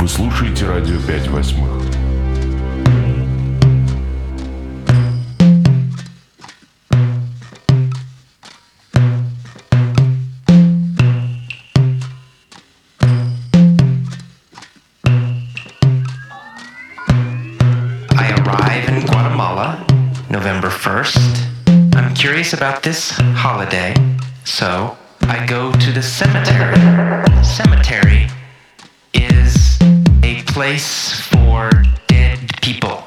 Вы слушаете радио 5 восьмых. about this holiday, so I go to the cemetery. Cemetery place for dead people.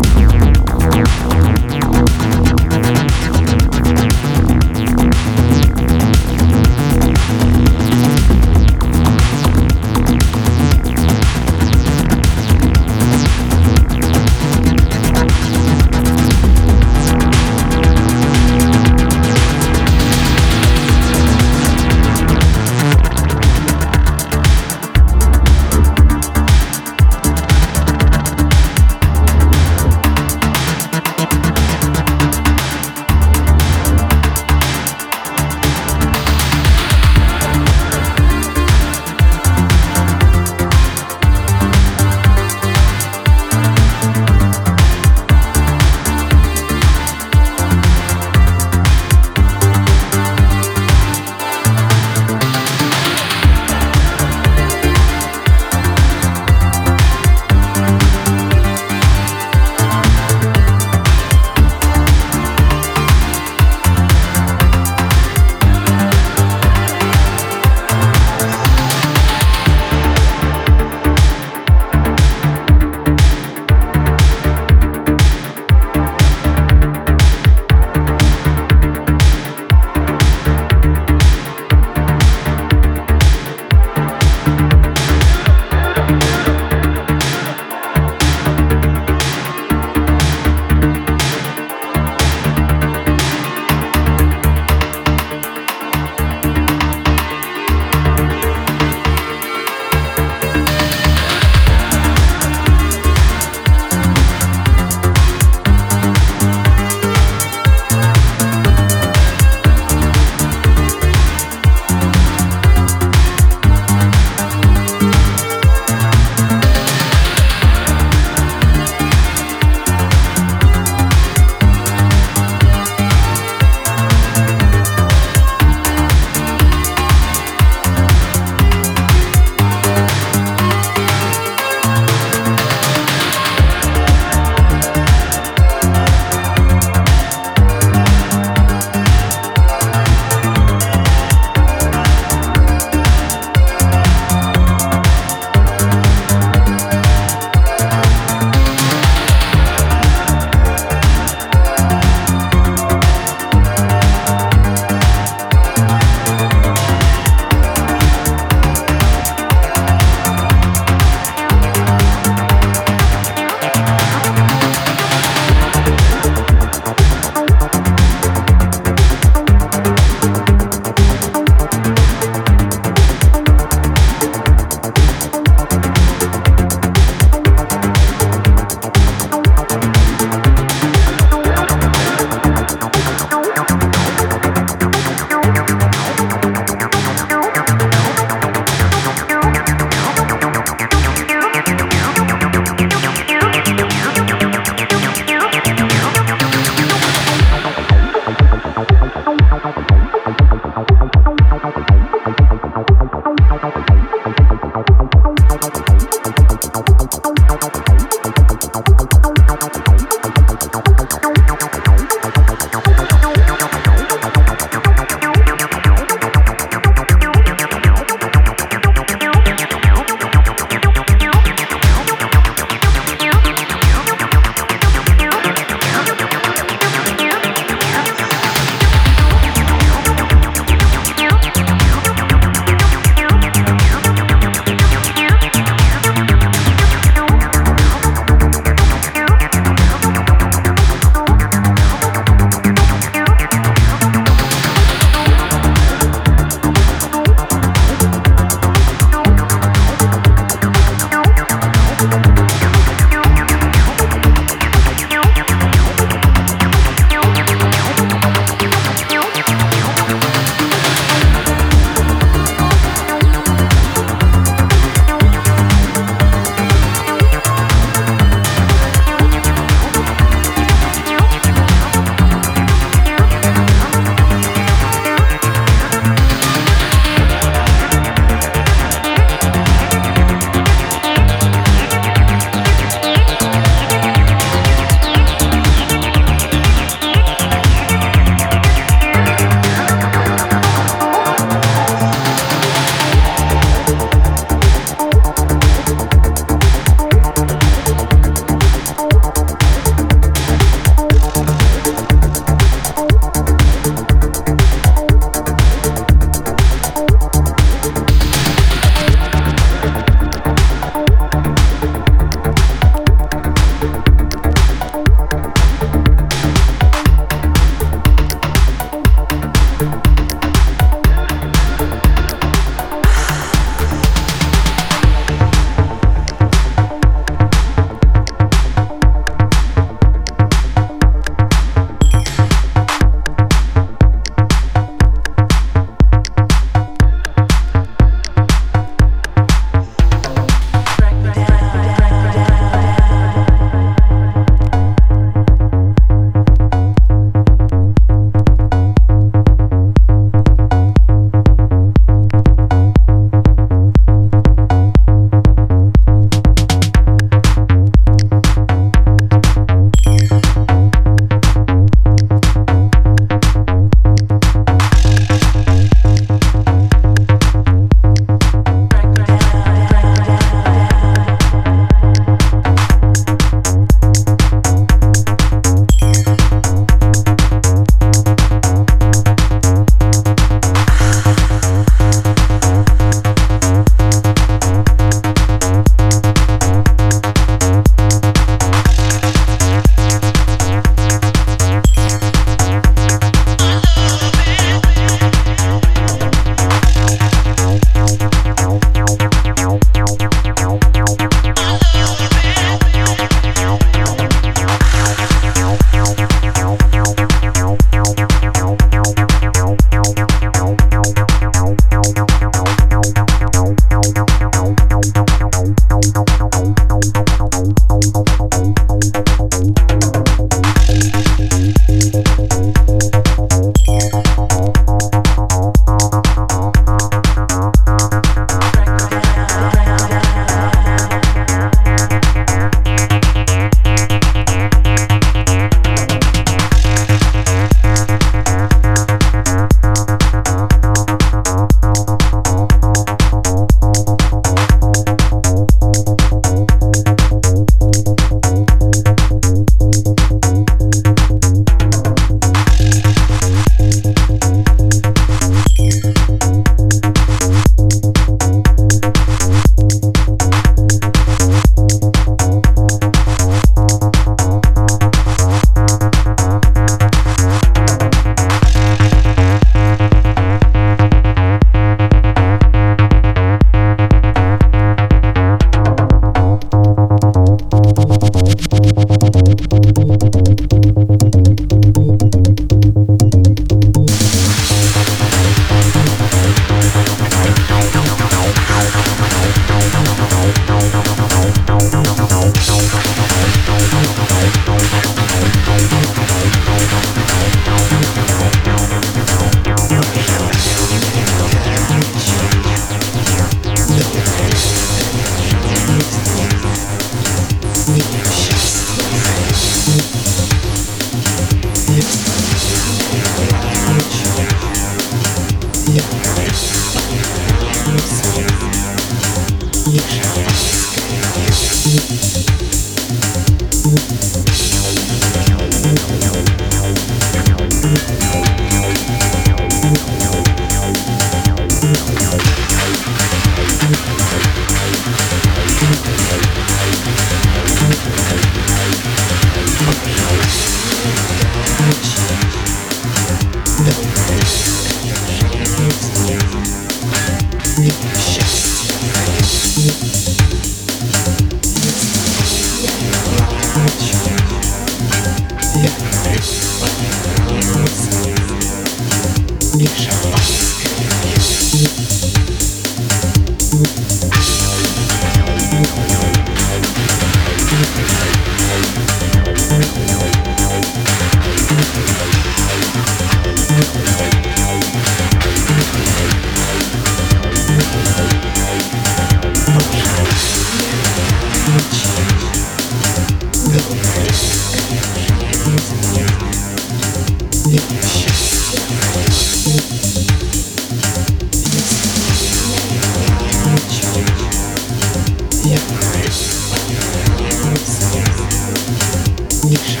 Misha,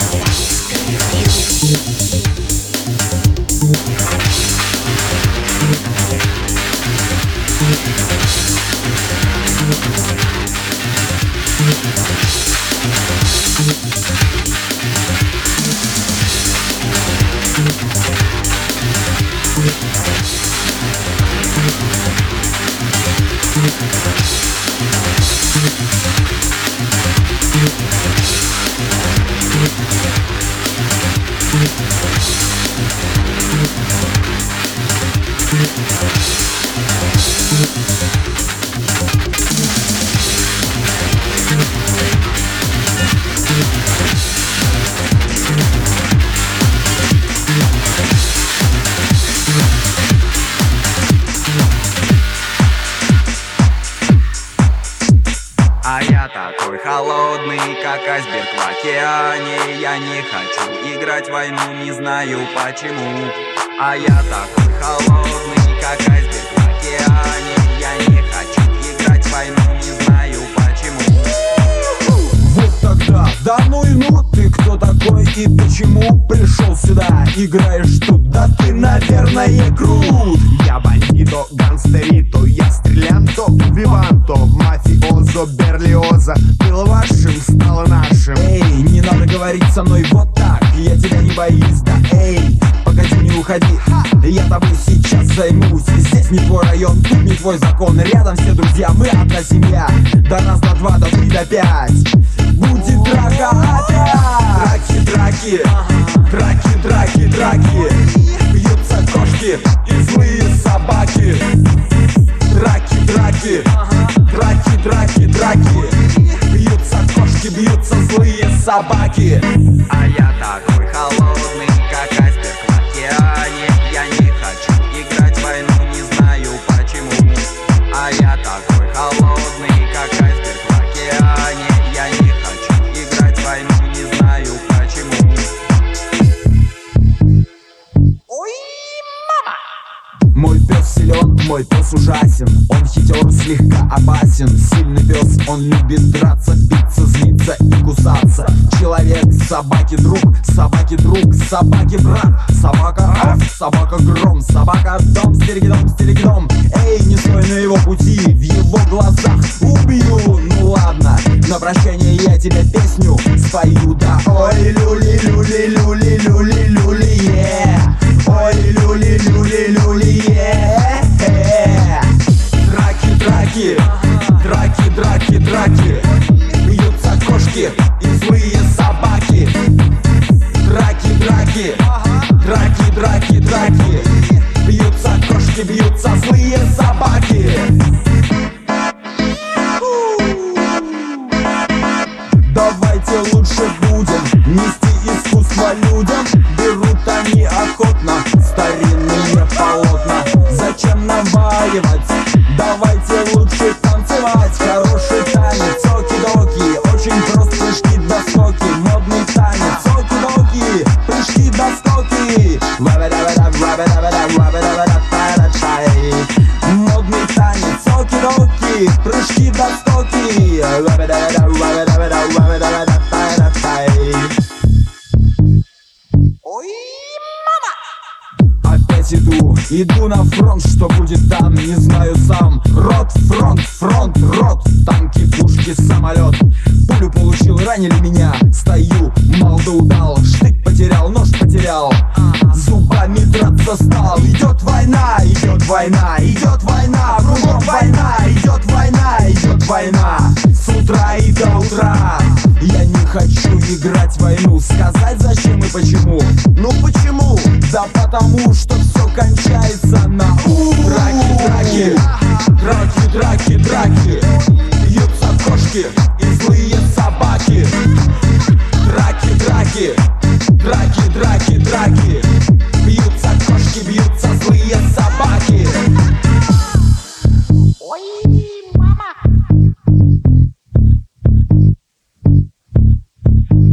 you? Почему? А я такой холодный, как айсберг в океане. Я не хочу играть в войну, не знаю почему. Вот тогда, да ну и ну, ты кто такой и почему пришел сюда? Играешь тут, да твой закон. Рядом все друзья, мы одна семья. До раз, до два, до три, до пять. Будет драка опять. Драки, драки, драки, драки, драки. Бьются кошки и злые собаки. Драки, драки, драки, драки, драки. Бьются кошки, бьются злые собаки ужасен. Он хитер, слегка опасен. Сильный пес, он любит драться Биться, злиться и кусаться. Человек, собаки друг, собаки друг Собаки брат, собака оф, собака гром. Собака дом, стереги дом, стереги дом. Эй, не стой на его пути. В его глазах убью. Ну ладно, на прощание я тебе песню спою Да. Ой, люли, люли, люли, люли, люли, yeah. Ой, люли, люли, люли, yeah. Кошки, бьются злые собаки. Давайте лучше будем нести искусство людям. Берут они охотно старинные полотна. Зачем наваливать? Pruszki, bastoki иду, на фронт, что будет там, не знаю сам. Рот, фронт, фронт, рот, танки, пушки, самолет. Пулю получил, ранили меня, стою, мал да удал Штык потерял, нож потерял, зубами драться стал. Идет война, идет война, идет война, кругом война Идет война, идет война, с утра и до утра. Я не хочу играть войну. Сказать зачем и почему. Ну почему? Да потому что все кончается на у Драки, драки, драки, драки, драки. Бьются кошки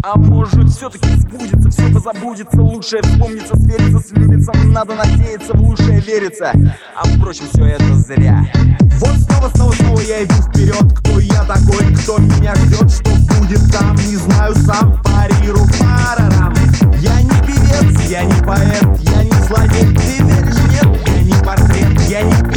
А может все-таки сбудется, все это забудется Лучшее вспомнится, сверится, слюбится. Надо надеяться, в лучшее верится. А впрочем, все это зря. Вот снова, снова, снова я иду вперед Кто я такой, кто меня ждет Что будет там, не знаю сам Париру парарам Я не певец, я не поэт Я не злодей, ты веришь, нет. Я не портрет, я не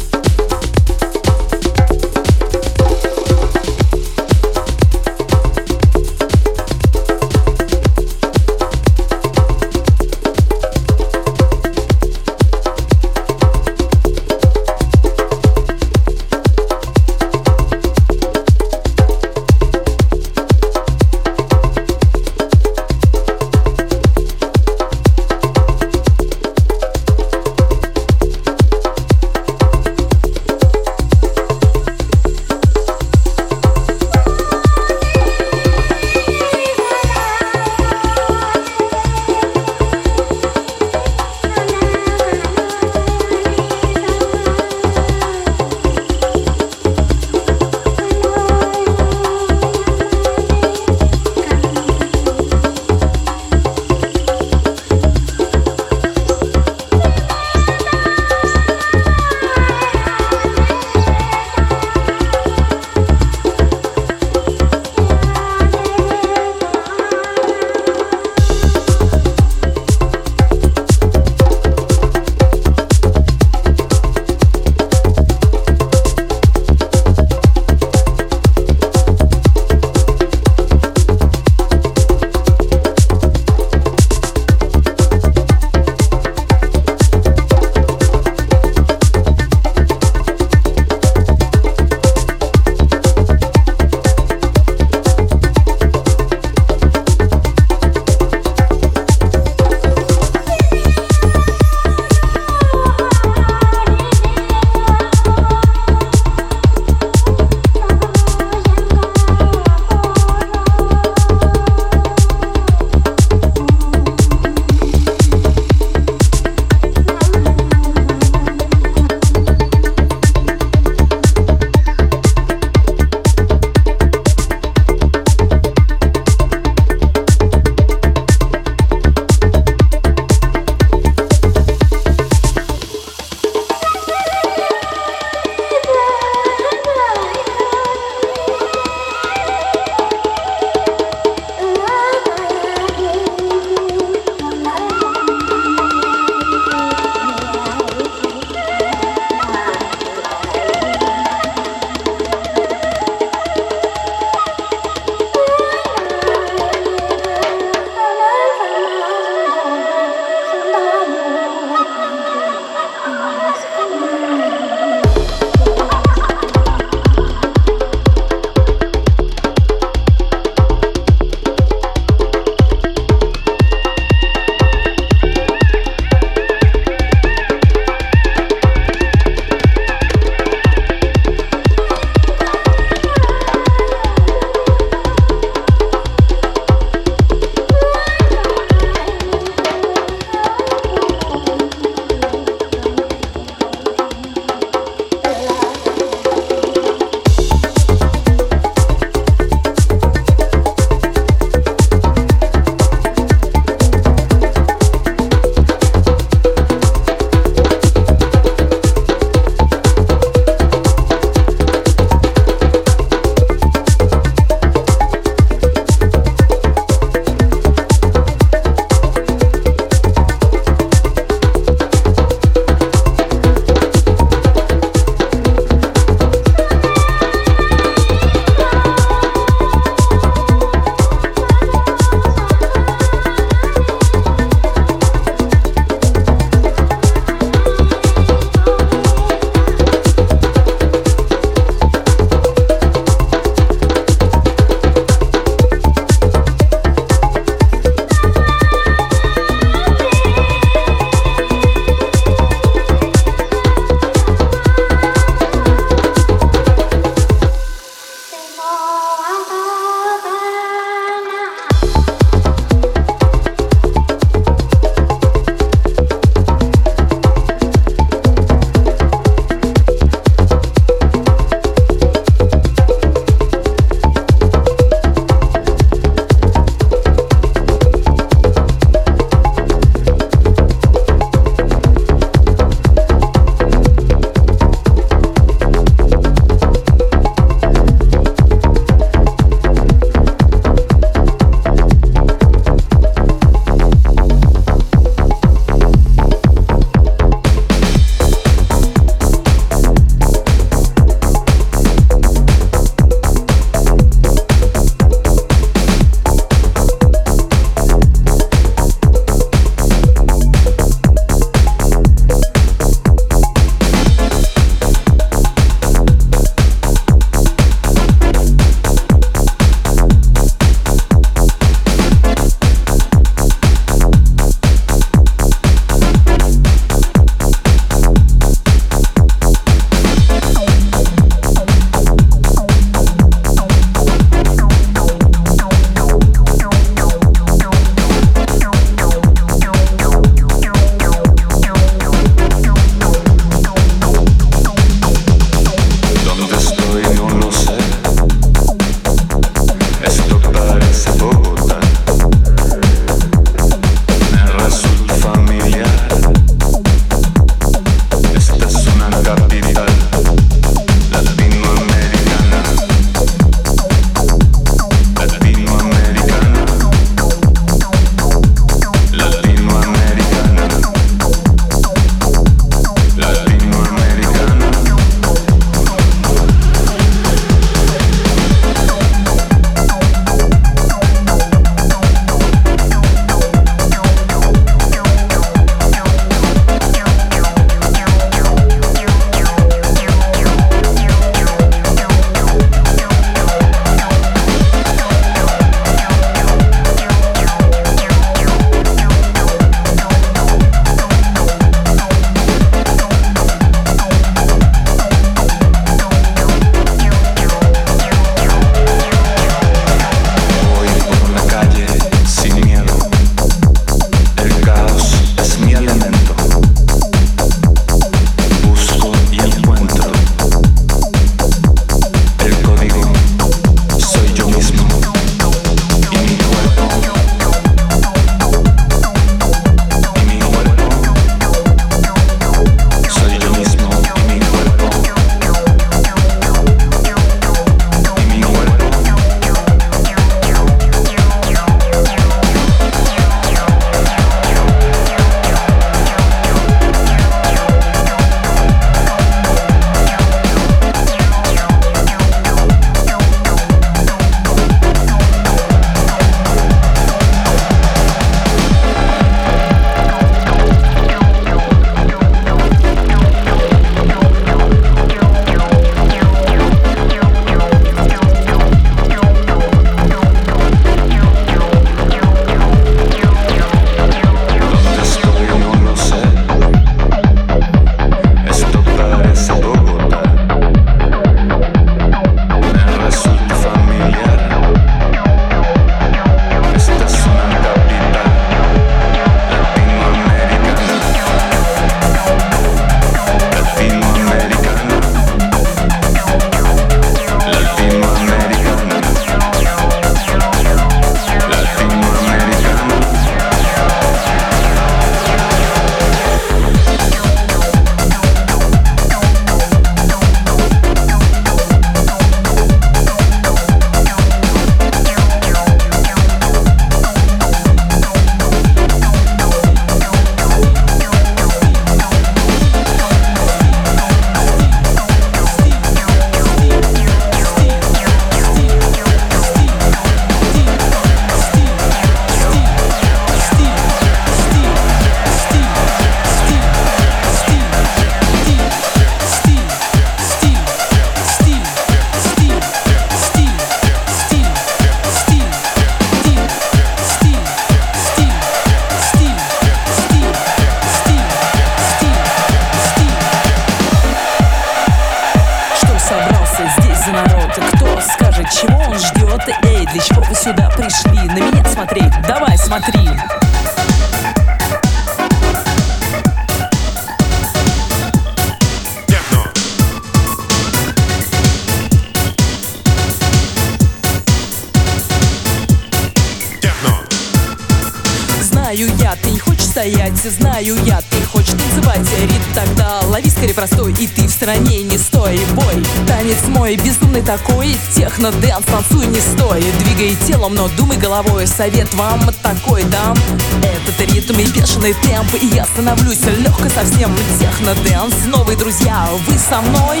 я, ты не хочешь стоять, знаю я, ты хочешь танцевать Ритм тогда лови скорее простой, и ты в стороне не стой Бой, танец мой, безумный такой, техно-дэнс, танцуй не стой. Двигай телом, но думай головой, совет вам такой дам. Этот ритм и бешеный темп, и я становлюсь легко совсем. Техно-дэнс, новые друзья, вы со мной?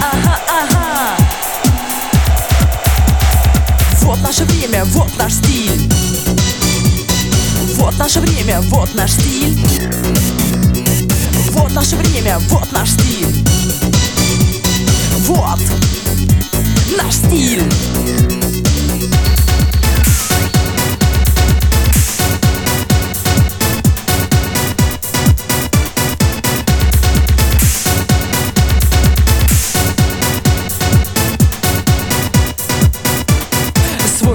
Ага, ага. Вот наше время, вот наш стиль вот наше время, вот наш стиль. Вот наше время, вот наш стиль. Вот наш стиль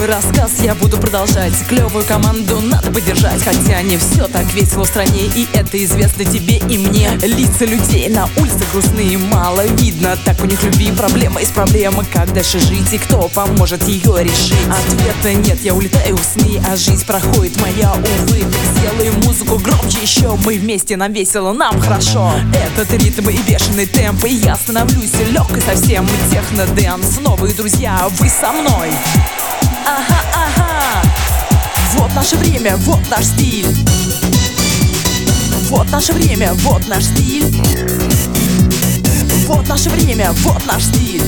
свой рассказ я буду продолжать. Клевую команду надо поддержать Хотя не все так весело в стране. И это известно тебе и мне. Лица людей на улице грустные Мало видно, так у них любви проблема из проблемы Как дальше жить и кто поможет ее решить. Ответа нет, я улетаю в сны А жизнь проходит моя, увы. Так сделай музыку громче еще Мы вместе, нам весело, нам хорошо. Этот ритм и бешеный темп И я становлюсь легкой совсем. Техно-дэнс, новые друзья, вы со мной Ага, ага. Вот наше время, вот наш стиль. Вот наше время, вот наш стиль. Вот наше время, вот наш стиль.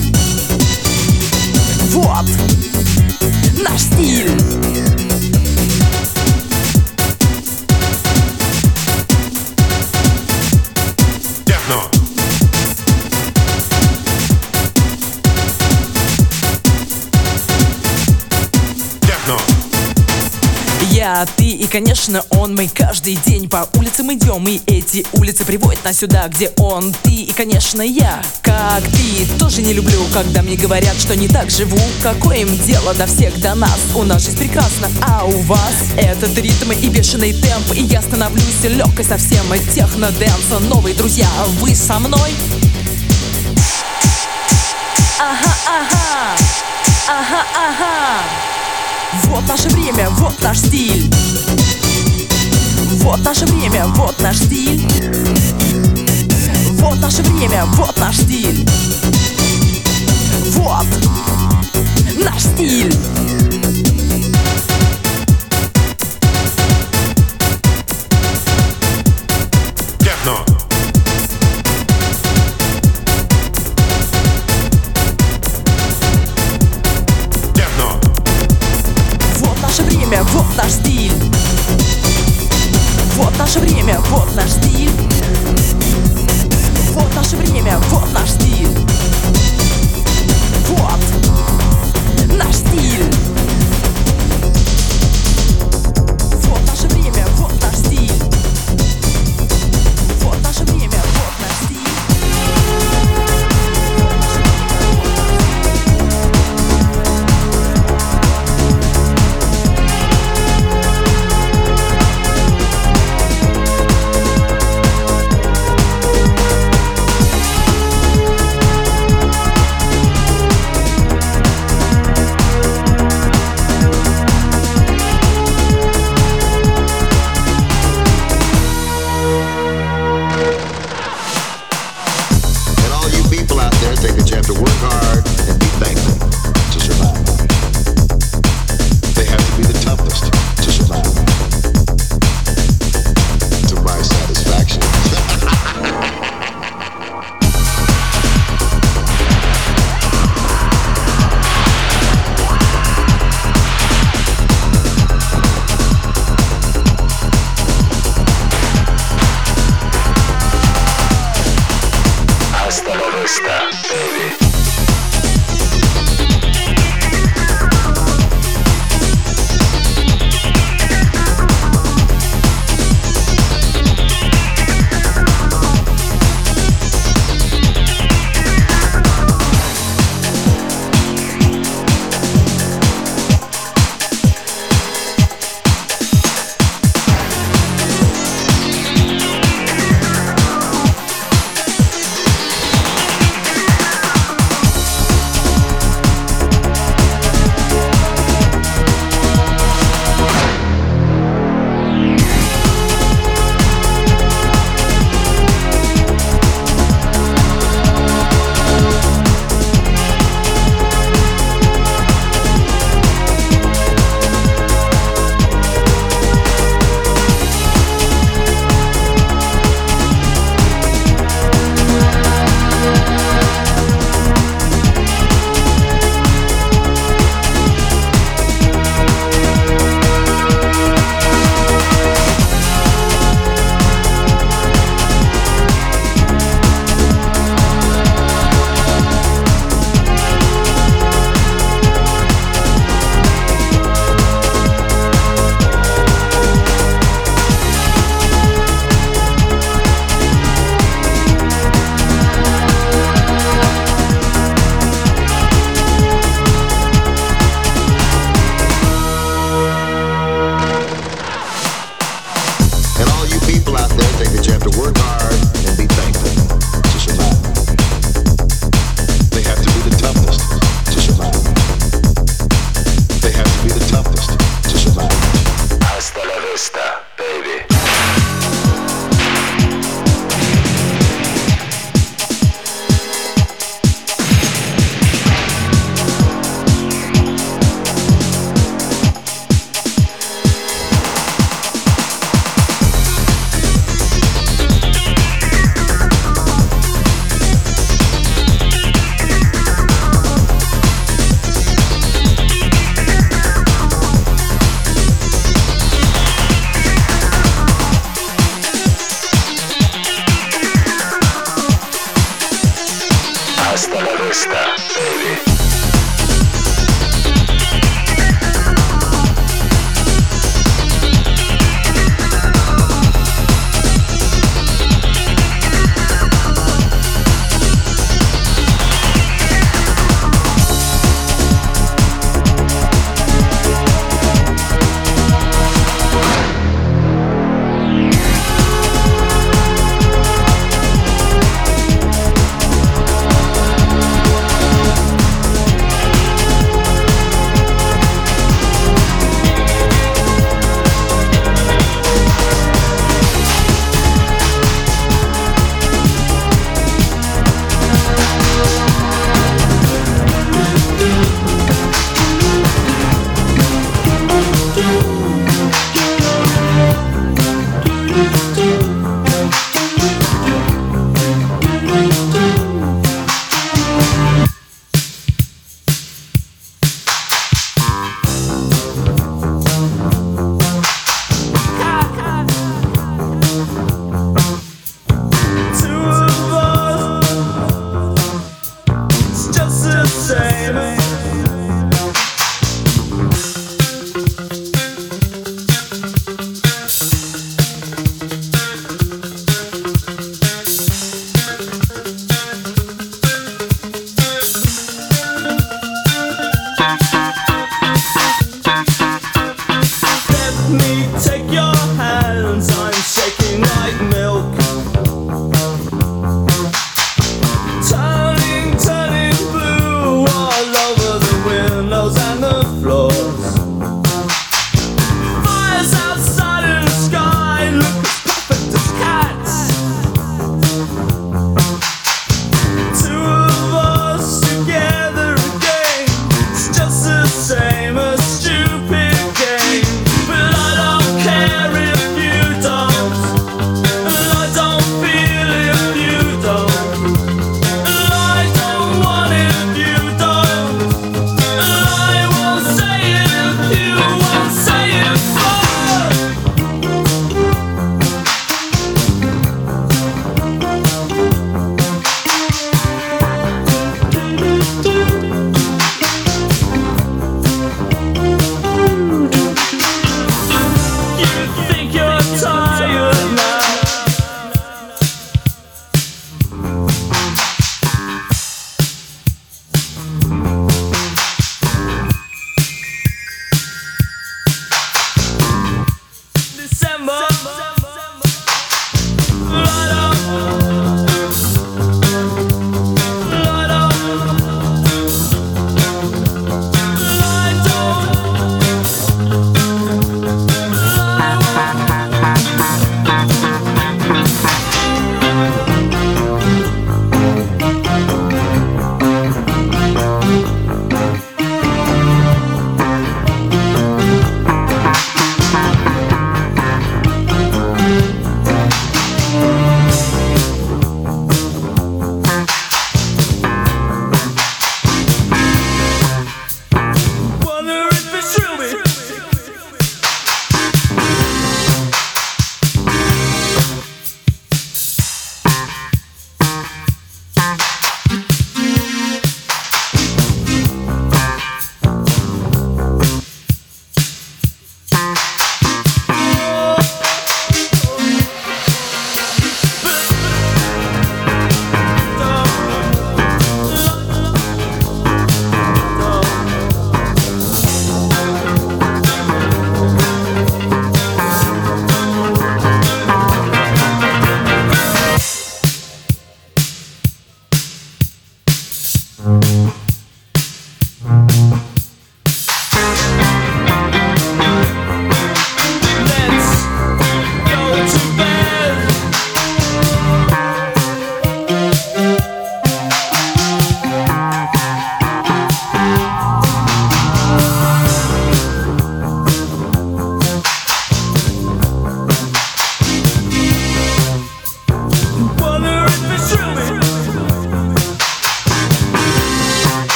Вот наш стиль Я, ты. И, конечно, он Мы каждый день по улицам идем. И эти улицы приводят нас сюда, где он Ты. И, конечно, я Как ты, тоже не люблю Когда мне говорят, что не так живу. Какое им дело до всех, до нас? У нас жизнь прекрасна, а у вас Этот ритм и бешеный темп. И я становлюсь легкой совсем Техно-дэнса, новые друзья Вы со мной? Ага, ага. Ага, ага вот наше время, вот наш стиль Вот наше время, вот наш стиль Вот наше время, вот наш стиль Вот наш стиль наш стиль. Вот наше время, вот наш стиль. Вот наше время, вот наш стиль. Вот наш стиль